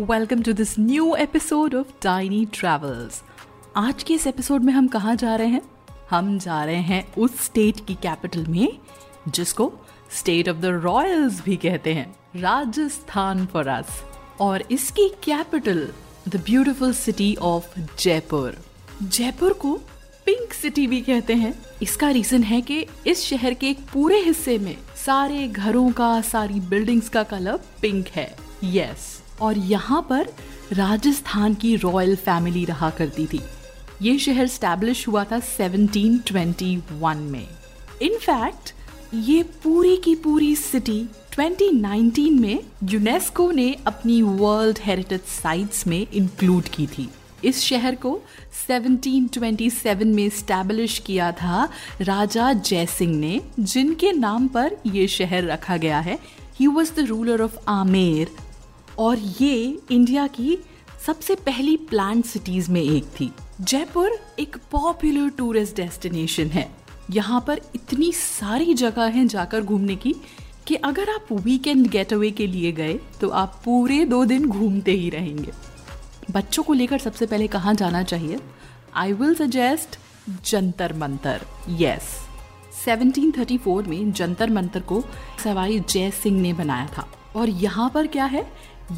Welcome to this new episode of Tiny Travels आज के इस एपिसोड में हम कहाँ जा रहे हैं? हम जा रहे हैं उस स्टेट की कैपिटल में, जिसको स्टेट ऑफ़ द रॉयल्स भी कहते हैं, राजस्थान फॉर अस और इसकी capital the beautiful city of Jaipur Jaipur को सिटी भी कहते हैं। इसका रीजन है कि इस शहर के एक पूरे हिस्से में सारे घरों का, सारी बिल्डिंग्स का कलर पिंक है। यस और यहाँ पर राजस्थान की रॉयल फैमिली रहा करती थी। ये शहर स्टैब्लिश हुआ था 1721 में। इनफैक्ट ये पूरी की पूरी सिटी 2019 में यूनेस्को ने अपनी वर्ल्ड हेरिटेज साइट्स में इंक्लूड की थी। इस शहर को 1727 में स्टैब्लिश किया था राजा जयसिंह ने, जिनके नाम पर ये शहर रखा गया है। He was the ruler of Amer और ये इंडिया की सबसे पहली प्लान सिटीज़ में एक थी। जयपुर एक पॉपुलर टूरिस्ट डेस्टिनेशन है। यहाँ पर इतनी सारी जगह हैं जाकर घूमने की कि अगर आप वीकेंड गेट अवे के लिए गए तो आप पूरे दो दिन घूमते ही रहेंगे। बच्चों को लेकर सबसे पहले कहाँ जाना चाहिए? I will suggest Jantar Mantar. Yes 1734 में जंतर मंतर को सवाई जय सिंह ने बनाया था। और यहाँ पर क्या है?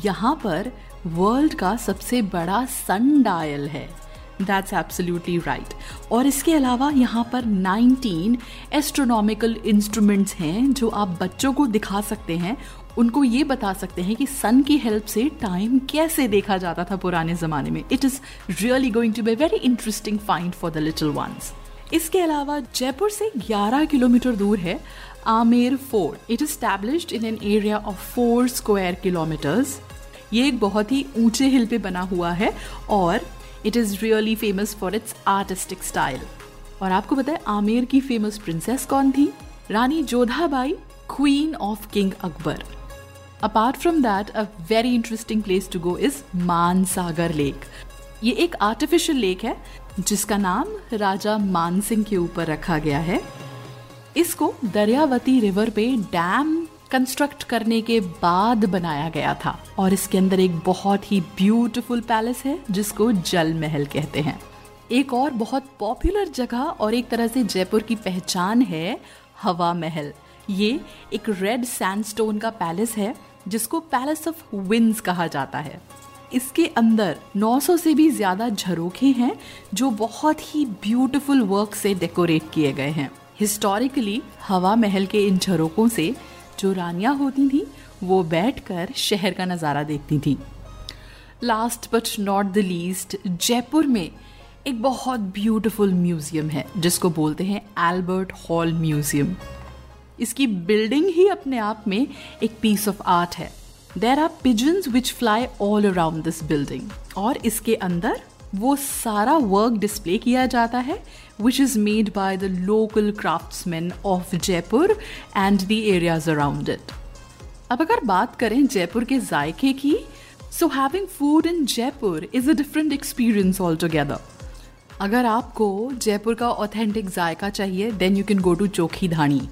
यहाँ पर वर्ल्ड का सबसे बड़ा सन डायल है। दैट्स एब्सोल्युटली राइट और इसके अलावा यहाँ पर 19 एस्ट्रोनॉमिकल इंस्ट्रूमेंट्स हैं जो आप बच्चों को दिखा सकते हैं। उनको ये बता सकते हैं कि सन की हेल्प से टाइम कैसे देखा जाता था पुराने ज़माने में। It is really going to be very interesting find for the little ones इसके अलावा जयपुर से 11 किलोमीटर दूर है Amer fort. It is in an area of four square kilometres ये एक बहुत ही ऊँचे हिल पे बना हुआ है और it is really famous for its artistic style और आपको पता है, आमेर की फ़ेमस प्रिंसेस कौन थी? Rani Jodhabai queen of king Akbar. Apart from that a very interesting place to go is Mansagar lake ये एक आर्टिफिशियल लेक है, जिसका नाम राजा मानसिंह के ऊपर रखा गया है। इसको दरियावती रिवर पे डैम कंस्ट्रक्ट करने के बाद बनाया गया था। और इसके अंदर एक बहुत ही ब्यूटीफुल पैलेस है, जिसको जल महल कहते हैं। एक और बहुत पॉपुलर जगह और एक तरह से जयपुर की पहचान है, हवा महल। ये एक रेड सैंडस्टोन का पैलेस है, जिसको पैलेस ऑफ़ विंड्स कहा जाता है। इसके अंदर 900 से भी ज़्यादा झरोखे हैं, जो बहुत ही ब्यूटीफुल वर्क से डेकोरेट किए गए हैं। हिस्टोरिकली हवा महल के इन झरोकों से जो रानियाँ होती थी, वो बैठकर शहर का नज़ारा देखती थी। Last but not the least Jaipur में एक बहुत ब्यूटीफुल म्यूज़ियम है, जिसको बोलते हैं एल्बर्ट हॉल म्यूज़ियम इसकी बिल्डिंग ही अपने आप में एक पीस ऑफ़ आर्ट है। There are pigeons which fly all around this building और इसके अंदर वो सारा वर्क डिस्प्ले किया जाता है which is made by the local craftsman of Jaipur and the areas around it अब अगर बात करें जयपुर के जायके की so having food in Jaipur is a different experience all together अगर आपको जयपुर का ऑथेंटिक जायका चाहिए then you can go to Chokhi Dhani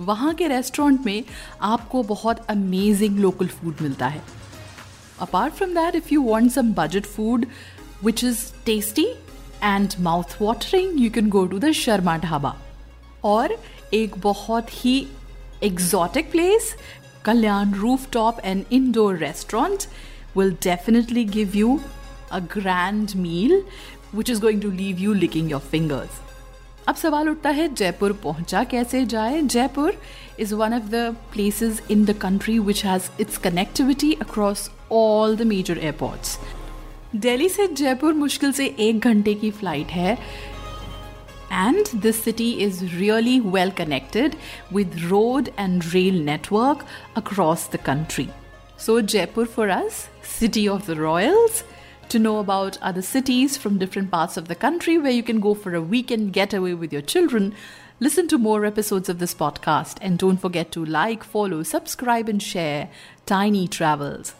वहाँ के रेस्टोरेंट में आपको बहुत अमेजिंग लोकल फ़ूड मिलता है. Apart from that if you want some budget food which is tasty and mouth watering you can go to the Sharma Dhaba और एक बहुत ही place Kalyan roof top and indoor restaurant will definitely give you a grand meal, which is going to leave you licking your fingers. अब सवाल उठता है, जयपुर पहुँचा कैसे जाए? Jaipur is one of the places in the country which has its connectivity across all the major airports Delhi से जयपुर मुश्किल से एक घंटे की फ्लाइट है and this city is really well connected with road and rail network across the country So, Jaipur for us, city of the royals. To know about other cities from different parts of the country where you can go for a weekend getaway with your children, listen to more episodes of this podcast and don't forget to like, follow, subscribe, and share Tiny Travels.